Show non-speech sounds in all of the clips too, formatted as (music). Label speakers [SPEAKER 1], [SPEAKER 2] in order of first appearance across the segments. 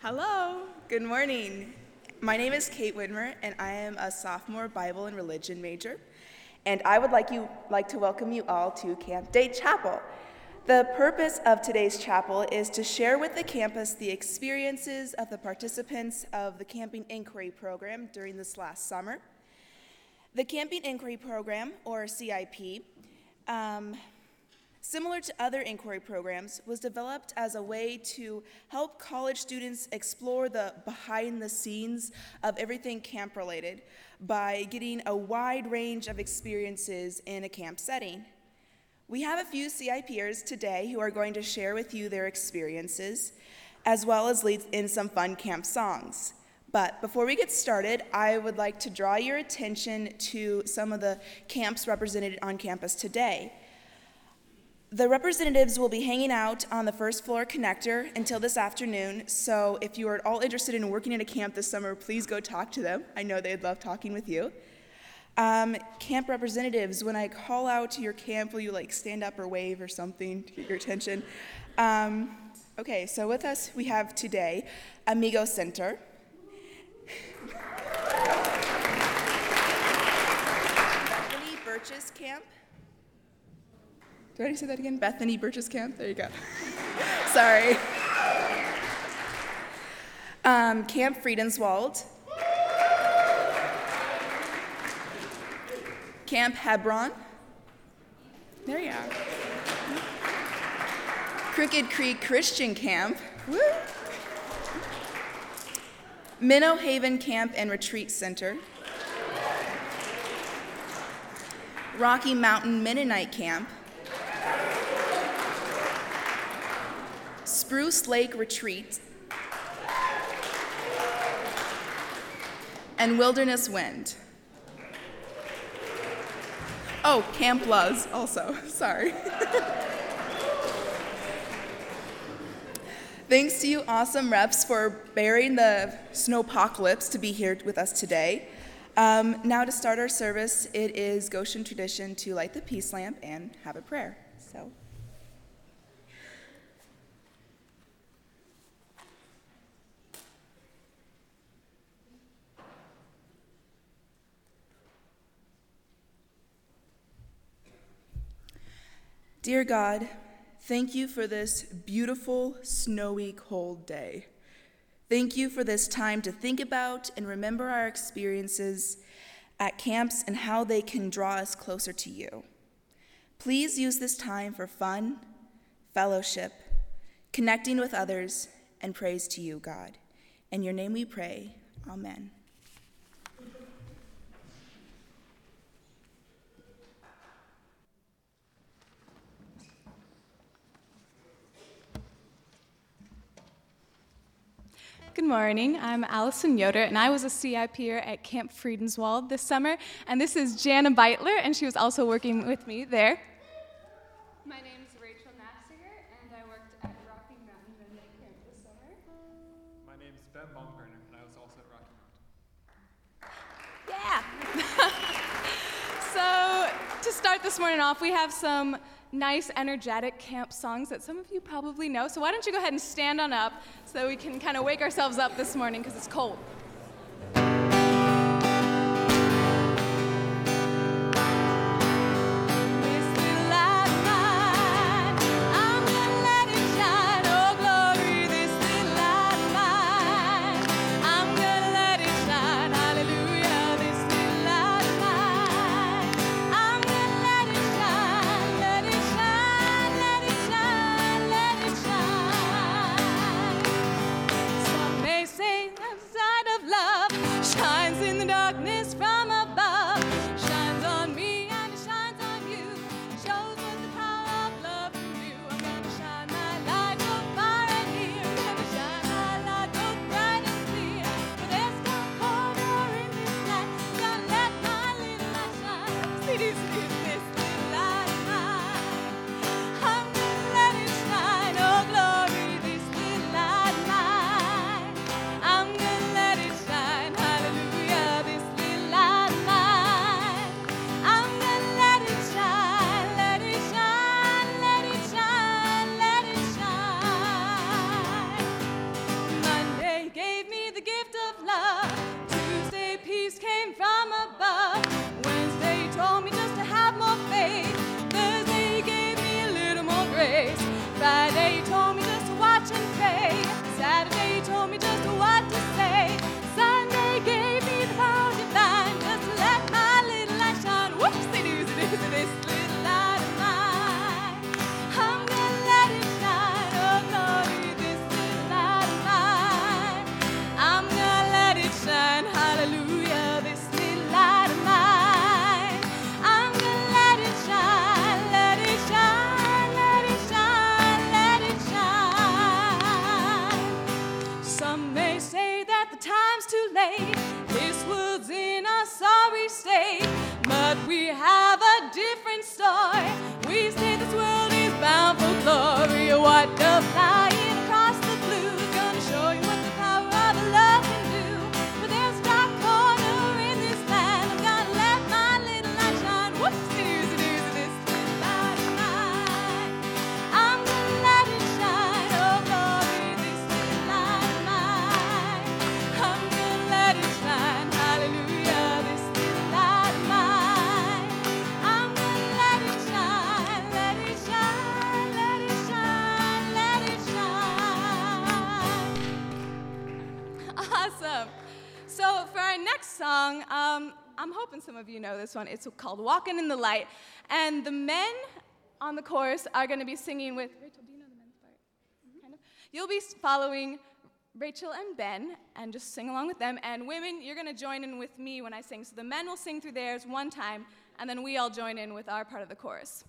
[SPEAKER 1] Hello, good morning. My name is Kate Widmer, and I am a sophomore Bible and religion major. And I would like, you, like to welcome you all to Camp Day Chapel. The purpose of today's chapel is to share with the campus the experiences of the participants of the Camping Inquiry Program during this last summer. The Camping Inquiry Program, or CIP, um, similar to other inquiry programs, was developed as a way to help college students explore the behind the scenes of everything camp related by getting a wide range of experiences in a camp setting. We have a few CIPers today who are going to share with you their experiences, as well as lead in some fun camp songs. But before we get started, I would like to draw your attention to some of the camps represented on campus today. The representatives will be hanging out on the first floor connector until this afternoon, so if you are at all interested in working at a camp this summer, please go talk to them. I know they'd love talking with you. Um, camp representatives, when I call out to your camp, will you like stand up or wave or something to get your attention? Um, okay, so with us we have today Amigo Center. (laughs) Bethany Birches Camp. Did I say that again? Bethany Birches Camp? There you go. (laughs) Sorry. Um, Camp Friedenswald. Camp Hebron. There you are. Crooked Creek Christian Camp. Woo. Menno Haven Camp and Retreat Center. Rocky Mountain Mennonite Camp. Spruce Lake Retreat. And Wilderness Wind. Oh, Camp Luz also. (laughs) Sorry. Thanks to you, awesome reps, for bearing the snowpocalypse to be here with us today. Um, now, to start our service, it is Goshen tradition to light the peace lamp and have a prayer. So. Dear God, thank you for this beautiful, snowy, cold day. Thank you for this time to think about and remember our experiences at camps and how they can draw us closer to you. Please use this time for fun, fellowship, connecting with others, and praise to you, God. In your name we pray. Amen.
[SPEAKER 2] Good morning. I'm Allison Yoder, and I was a CIPer at Camp Friedenswald this summer. And this is Jana Beitler, and she was also working with me there.
[SPEAKER 3] My name is Rachel Nafziger, and I worked at Rocky Mountain Mennonite Camp this summer.
[SPEAKER 4] My name is Ben Baumgartner, and I was also at Rocky Mountain.
[SPEAKER 2] Yeah. (laughs) so, to start this morning off, we have some nice, energetic camp songs that some of you probably know. So, why don't you go ahead and stand on up so that we can kind of wake ourselves up this morning because it's cold. Song. Um, I'm hoping some of you know this one. It's called Walking in the Light. And the men on the chorus are going to be singing with. Rachel, do you know the men's part? Kind of. You'll be following Rachel and Ben and just sing along with them. And women, you're going to join in with me when I sing. So the men will sing through theirs one time, and then we all join in with our part of the chorus.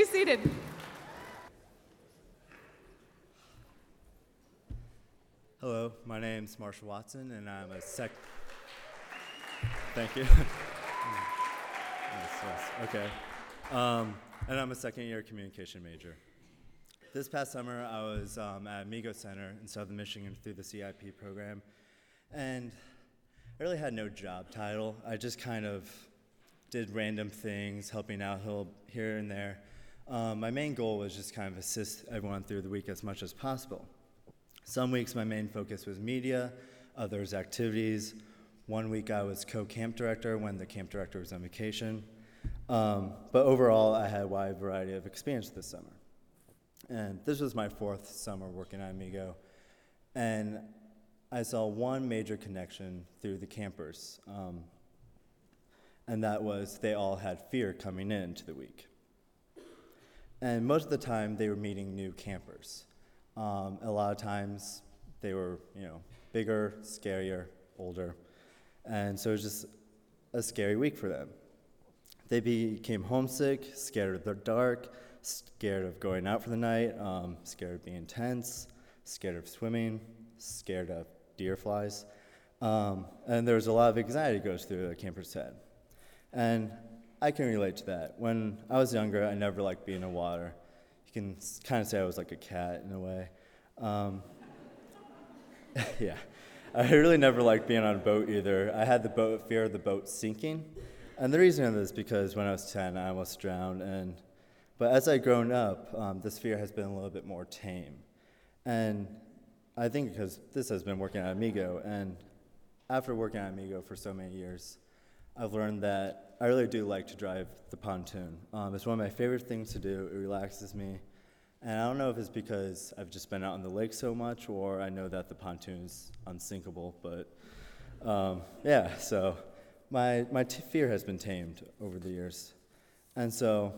[SPEAKER 2] Be seated.
[SPEAKER 5] Hello, my name's Marshal Watson, and I'm a sec. Thank you. yes, (laughs) yes, okay. Um, and I'm a second year communication major. This past summer, I was um, at Amigo Center in Southern Michigan through the CIP program, and I really had no job title. I just kind of did random things, helping out here and there. Um, my main goal was just kind of assist everyone through the week as much as possible. Some weeks my main focus was media, others activities. One week I was co-camp director when the camp director was on vacation. Um, but overall, I had a wide variety of experience this summer. And this was my fourth summer working at Amigo. And I saw one major connection through the campers, um, and that was they all had fear coming into the week. And most of the time, they were meeting new campers. Um, a lot of times, they were, you know, bigger, scarier, older, and so it was just a scary week for them. They became homesick, scared of the dark, scared of going out for the night, um, scared of being tense, scared of swimming, scared of deer flies. Um, and there was a lot of anxiety goes through the camper's head. And I can relate to that. When I was younger, I never liked being in water. You can kind of say I was like a cat in a way. Um, (laughs) yeah. I really never liked being on a boat either. I had the boat fear of the boat sinking. And the reason of this is because when I was 10, I almost drowned. And, but as I've grown up, um, this fear has been a little bit more tame. And I think because this has been working at Amigo, and after working at Amigo for so many years, I've learned that I really do like to drive the pontoon. Um, it's one of my favorite things to do. It relaxes me. And I don't know if it's because I've just been out on the lake so much or I know that the pontoon's unsinkable, but um, yeah, so my, my t- fear has been tamed over the years. And so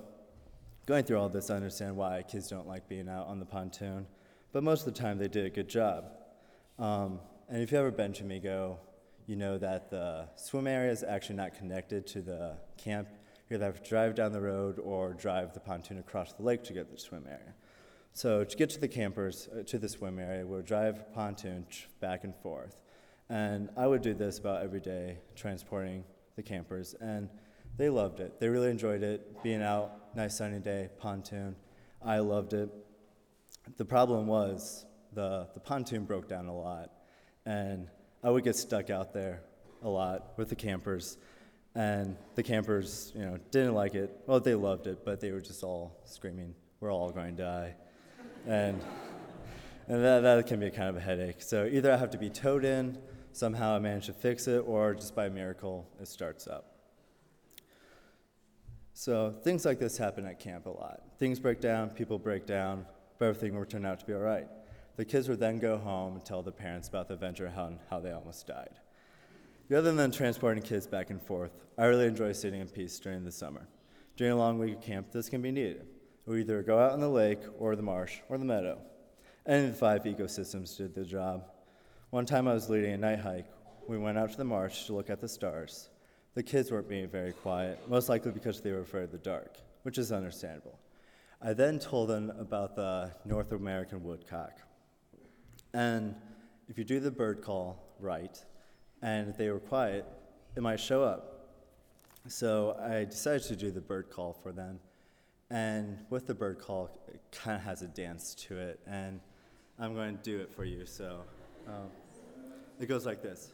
[SPEAKER 5] Going through all this, I understand why kids don't like being out on the pontoon, but most of the time they did a good job. Um, and if you've ever been to Amigo, you know that the swim area is actually not connected to the camp. You either have to drive down the road or drive the pontoon across the lake to get to the swim area. So to get to the campers, uh, to the swim area, we'll drive pontoon back and forth. And I would do this about every day, transporting the campers, and they loved it. They really enjoyed it, being out, nice sunny day, pontoon. I loved it. The problem was the, the pontoon broke down a lot, and I would get stuck out there a lot with the campers. And the campers, you know, didn't like it. Well, they loved it, but they were just all screaming, "We're all going to die," and and that, that can be kind of a headache. So either I have to be towed in, somehow I manage to fix it, or just by miracle it starts up. So things like this happen at camp a lot. Things break down, people break down, but everything will turn out to be all right. The kids would then go home and tell the parents about the adventure and how they almost died. Other than transporting kids back and forth, I really enjoy sitting in peace during the summer. During a long week of camp, this can be needed. We either go out on the lake or the marsh or the meadow. Any of the five ecosystems did the job. One time I was leading a night hike. We went out to the marsh to look at the stars. The kids weren't being very quiet, most likely because they were afraid of the dark, which is understandable. I then told them about the North American woodcock. And if you do the bird call right, and they were quiet, it might show up. So I decided to do the bird call for them. And with the bird call, it kind of has a dance to it. And I'm going to do it for you. So um, it goes like this.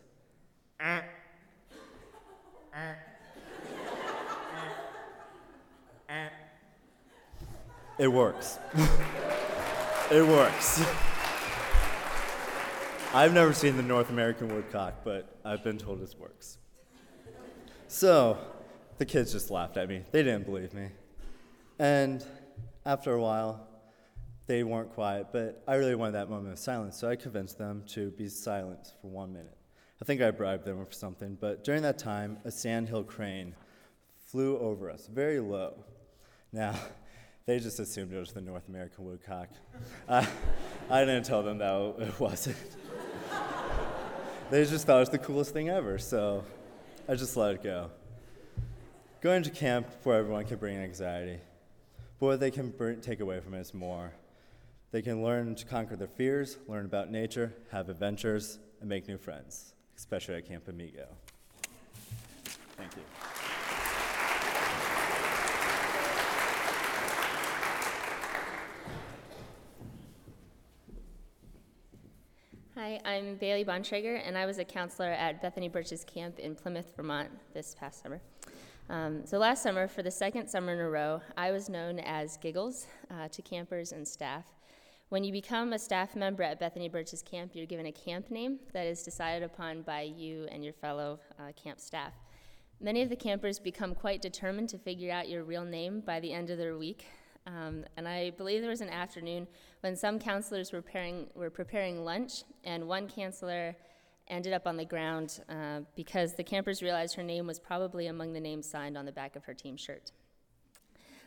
[SPEAKER 5] It works. (laughs) it works. (laughs) I've never seen the North American woodcock, but I've been told it works. So the kids just laughed at me. They didn't believe me. And after a while, they weren't quiet, but I really wanted that moment of silence, so I convinced them to be silent for one minute. I think I bribed them for something, but during that time, a sandhill crane flew over us, very low. Now, (laughs) they just assumed it was the North American woodcock. (laughs) I, I didn't tell them that it wasn't they just thought it was the coolest thing ever, so I just let it go. Going to camp where everyone can bring anxiety. But what they can bring, take away from it is more. They can learn to conquer their fears, learn about nature, have adventures, and make new friends, especially at Camp Amigo. Thank you.
[SPEAKER 6] I'm Bailey Bontrager, and I was a counselor at Bethany Birches camp in Plymouth, Vermont this past summer. Um, so last summer, for the second summer in a row, I was known as Giggles uh, to campers and staff. When you become a staff member at Bethany Birches camp, you're given a camp name that is decided upon by you and your fellow uh, camp staff. Many of the campers become quite determined to figure out your real name by the end of their week, um, and I believe there was an afternoon when some counselors were preparing, were preparing lunch, and one counselor ended up on the ground uh, because the campers realized her name was probably among the names signed on the back of her team shirt.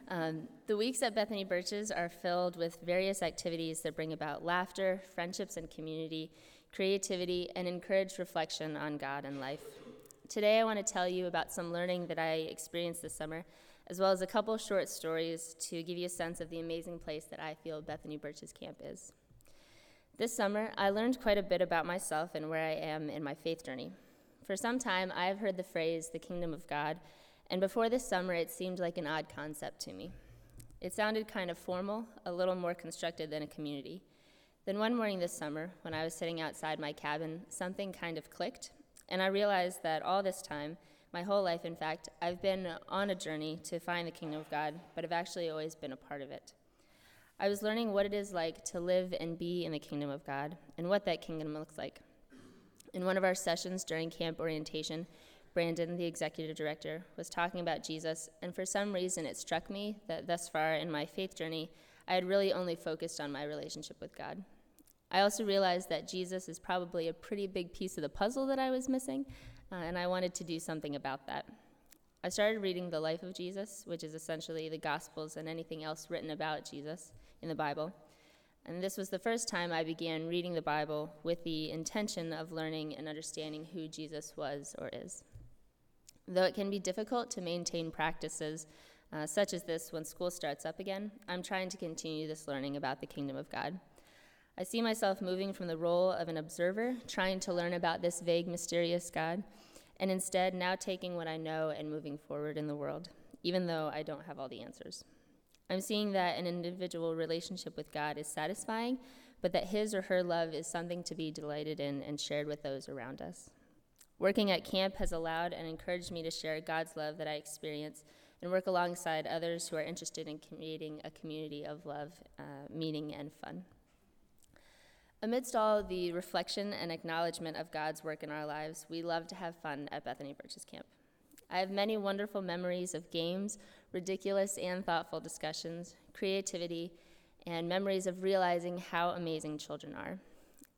[SPEAKER 6] Um, the weeks at Bethany Birches are filled with various activities that bring about laughter, friendships and community, creativity, and encourage reflection on God and life. Today, I want to tell you about some learning that I experienced this summer as well as a couple short stories to give you a sense of the amazing place that I feel Bethany Birches camp is. This summer, I learned quite a bit about myself and where I am in my faith journey. For some time, I have heard the phrase, the kingdom of God, and before this summer, it seemed like an odd concept to me. It sounded kind of formal, a little more constructed than a community. Then one morning this summer, when I was sitting outside my cabin, something kind of clicked, and I realized that all this time, my whole life, in fact, I've been on a journey to find the kingdom of God, but I've actually always been a part of it. I was learning what it is like to live and be in the kingdom of God and what that kingdom looks like. In one of our sessions during camp orientation, Brandon, the executive director, was talking about Jesus, and for some reason it struck me that thus far in my faith journey, I had really only focused on my relationship with God. I also realized that Jesus is probably a pretty big piece of the puzzle that I was missing, uh, and I wanted to do something about that. I started reading the life of Jesus, which is essentially the Gospels and anything else written about Jesus in the Bible. And this was the first time I began reading the Bible with the intention of learning and understanding who Jesus was or is. Though it can be difficult to maintain practices uh, such as this when school starts up again, I'm trying to continue this learning about the kingdom of God. I see myself moving from the role of an observer, trying to learn about this vague, mysterious God, and instead now taking what I know and moving forward in the world, even though I don't have all the answers. I'm seeing that an individual relationship with God is satisfying, but that his or her love is something to be delighted in and shared with those around us. Working at camp has allowed and encouraged me to share God's love that I experience and work alongside others who are interested in creating a community of love, uh, meaning, and fun. Amidst all the reflection and acknowledgement of God's work in our lives, we love to have fun at Bethany Birches Camp. I have many wonderful memories of games, ridiculous and thoughtful discussions, creativity, and memories of realizing how amazing children are.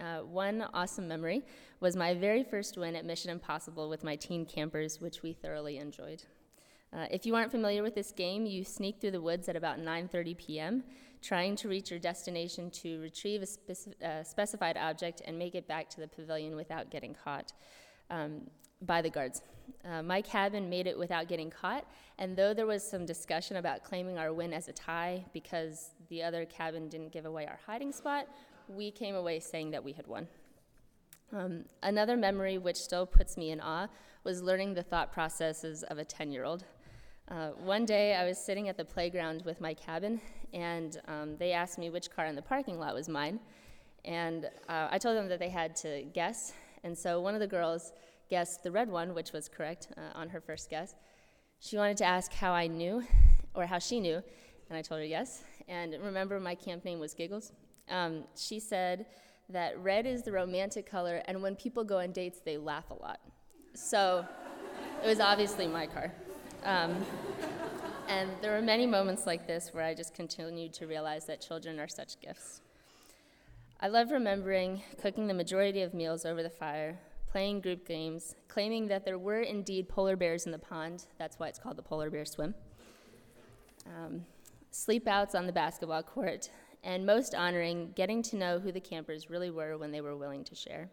[SPEAKER 6] Uh, one awesome memory was my very first win at Mission Impossible with my teen campers, which we thoroughly enjoyed. Uh, if you aren't familiar with this game, you sneak through the woods at about 9:30 p.m., trying to reach your destination to retrieve a speci- uh, specified object and make it back to the pavilion without getting caught um, by the guards. Uh, my cabin made it without getting caught, and though there was some discussion about claiming our win as a tie because the other cabin didn't give away our hiding spot, we came away saying that we had won. Um, another memory which still puts me in awe was learning the thought processes of a 10 year old. Uh, one day I was sitting at the playground with my cabin, and um, they asked me which car in the parking lot was mine. And uh, I told them that they had to guess. And so one of the girls guessed the red one, which was correct uh, on her first guess. She wanted to ask how I knew, or how she knew, and I told her yes. And remember, my camp name was Giggles. Um, she said that red is the romantic color, and when people go on dates, they laugh a lot. So it was obviously my car. Um, and there were many moments like this where I just continued to realize that children are such gifts. I love remembering cooking the majority of meals over the fire, playing group games, claiming that there were indeed polar bears in the pond. That's why it's called the polar bear swim. Um, sleepouts on the basketball court, and most honoring, getting to know who the campers really were when they were willing to share.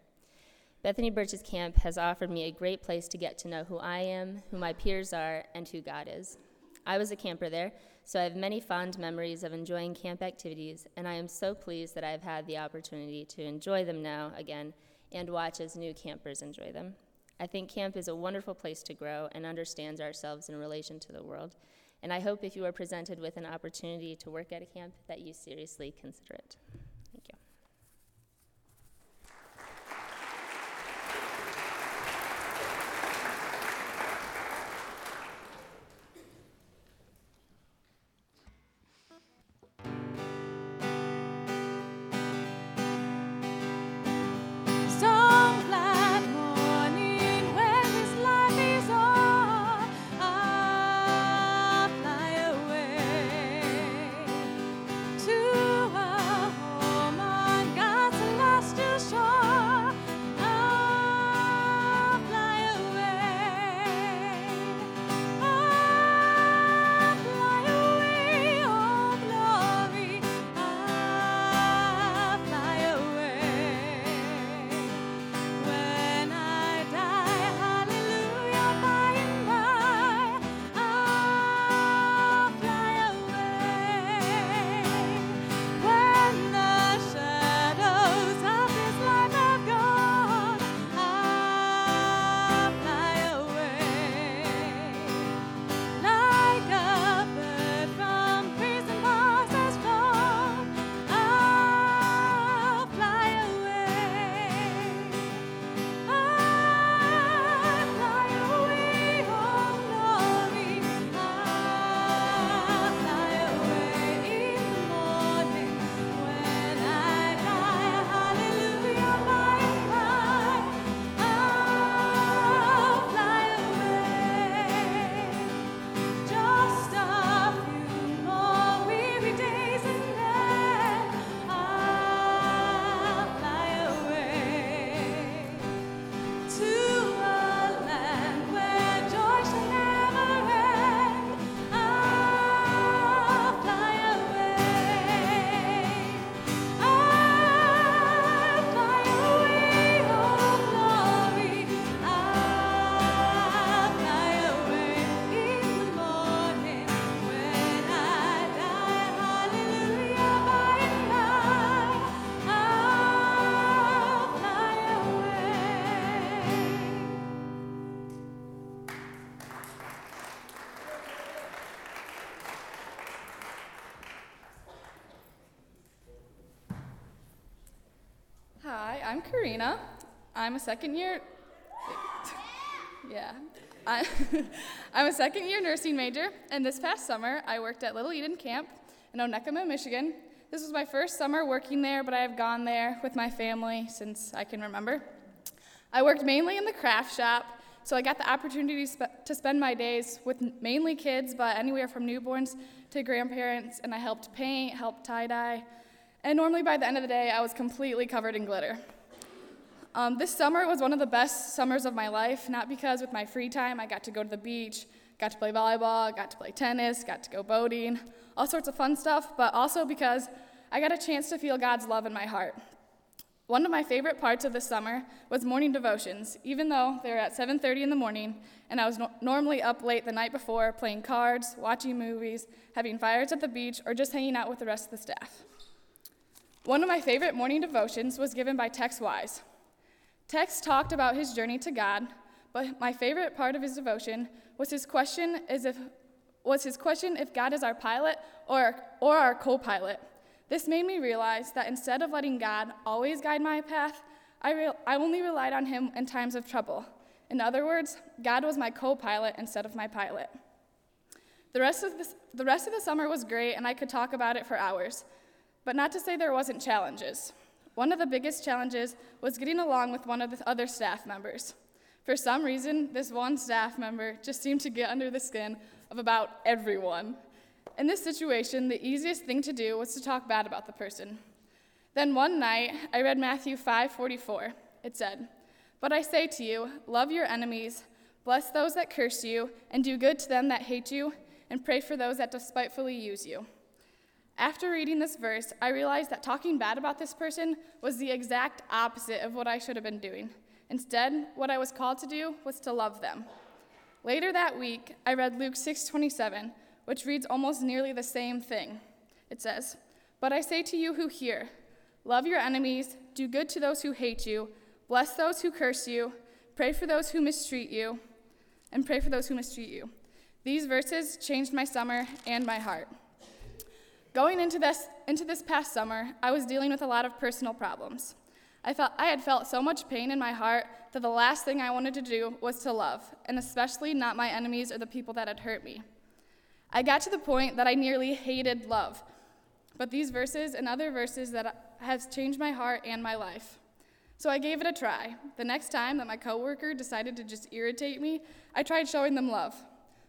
[SPEAKER 6] Bethany Birches Camp has offered me a great place to get to know who I am, who my peers are, and who God is. I was a camper there, so I have many fond memories of enjoying camp activities, and I am so pleased that I have had the opportunity to enjoy them now again and watch as new campers enjoy them. I think camp is a wonderful place to grow and understands ourselves in relation to the world. And I hope if you are presented with an opportunity to work at a camp that you seriously consider it. Thank you.
[SPEAKER 7] Karina. I'm a second year. Yeah. (laughs) I'm a second year nursing major, and this past summer I worked at Little Eden Camp in Onekama, Michigan. This was my first summer working there, but I have gone there with my family since I can remember. I worked mainly in the craft shop, so I got the opportunity to spend my days with mainly kids, but anywhere from newborns to grandparents, and I helped paint, helped tie dye, and normally by the end of the day I was completely covered in glitter. Um, this summer was one of the best summers of my life, not because with my free time I got to go to the beach, got to play volleyball, got to play tennis, got to go boating, all sorts of fun stuff, but also because I got a chance to feel God's love in my heart. One of my favorite parts of this summer was morning devotions, even though they were at 7:30 in the morning and I was no- normally up late the night before playing cards, watching movies, having fires at the beach, or just hanging out with the rest of the staff. One of my favorite morning devotions was given by Tex Wise. Tex talked about his journey to God, but my favorite part of his devotion was his question is if was his question if God is our pilot or, or our co-pilot. This made me realize that instead of letting God always guide my path, I, re- I only relied on him in times of trouble. In other words, God was my co-pilot instead of my pilot. The rest, of this, the rest of the summer was great, and I could talk about it for hours. But not to say there wasn't challenges. One of the biggest challenges was getting along with one of the other staff members. For some reason, this one staff member just seemed to get under the skin of about everyone. In this situation, the easiest thing to do was to talk bad about the person. Then one night, I read Matthew 5:44. It said, "But I say to you, love your enemies, bless those that curse you, and do good to them that hate you, and pray for those that despitefully use you." After reading this verse, I realized that talking bad about this person was the exact opposite of what I should have been doing. Instead, what I was called to do was to love them. Later that week, I read Luke 6:27, which reads almost nearly the same thing. It says, "But I say to you who hear, love your enemies, do good to those who hate you, bless those who curse you, pray for those who mistreat you, and pray for those who mistreat you." These verses changed my summer and my heart. Going into this, into this past summer, I was dealing with a lot of personal problems. I, felt, I had felt so much pain in my heart that the last thing I wanted to do was to love, and especially not my enemies or the people that had hurt me. I got to the point that I nearly hated love. But these verses and other verses that has changed my heart and my life. So I gave it a try. The next time that my coworker decided to just irritate me, I tried showing them love.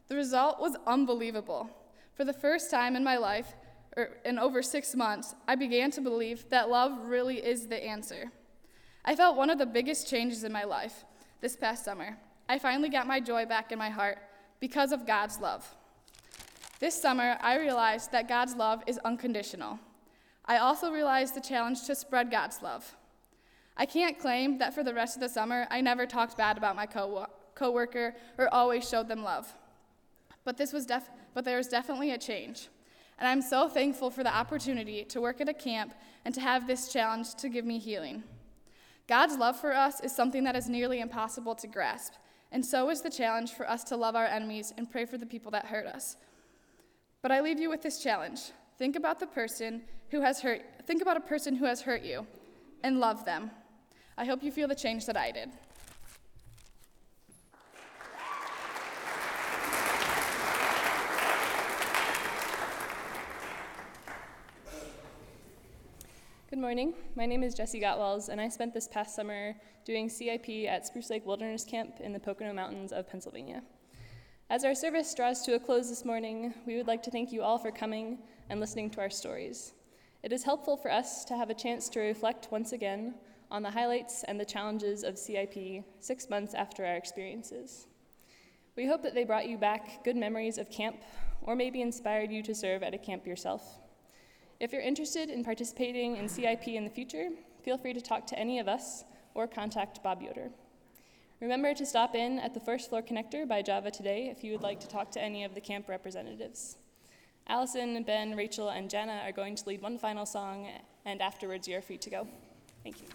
[SPEAKER 7] The result was unbelievable. For the first time in my life, or in over six months, I began to believe that love really is the answer. I felt one of the biggest changes in my life this past summer. I finally got my joy back in my heart because of God's love. This summer, I realized that God's love is unconditional. I also realized the challenge to spread God's love. I can't claim that for the rest of the summer I never talked bad about my co- coworker or always showed them love. But this was def- but there was definitely a change. And I'm so thankful for the opportunity to work at a camp and to have this challenge to give me healing. God's love for us is something that is nearly impossible to grasp, and so is the challenge for us to love our enemies and pray for the people that hurt us. But I leave you with this challenge. Think about the person who has hurt think about a person who has hurt you and love them. I hope you feel the change that I did.
[SPEAKER 8] Good morning. My name is Jessie Gotwals, and I spent this past summer doing CIP at Spruce Lake Wilderness Camp in the Pocono Mountains of Pennsylvania. As our service draws to a close this morning, we would like to thank you all for coming and listening to our stories. It is helpful for us to have a chance to reflect once again on the highlights and the challenges of CIP six months after our experiences. We hope that they brought you back good memories of camp or maybe inspired you to serve at a camp yourself. If you're interested in participating in CIP in the future, feel free to talk to any of us or contact Bob Yoder. Remember to stop in at the first floor connector by Java today if you would like to talk to any of the camp representatives. Allison, Ben, Rachel, and Jana are going to lead one final song, and afterwards you're free to go. Thank you.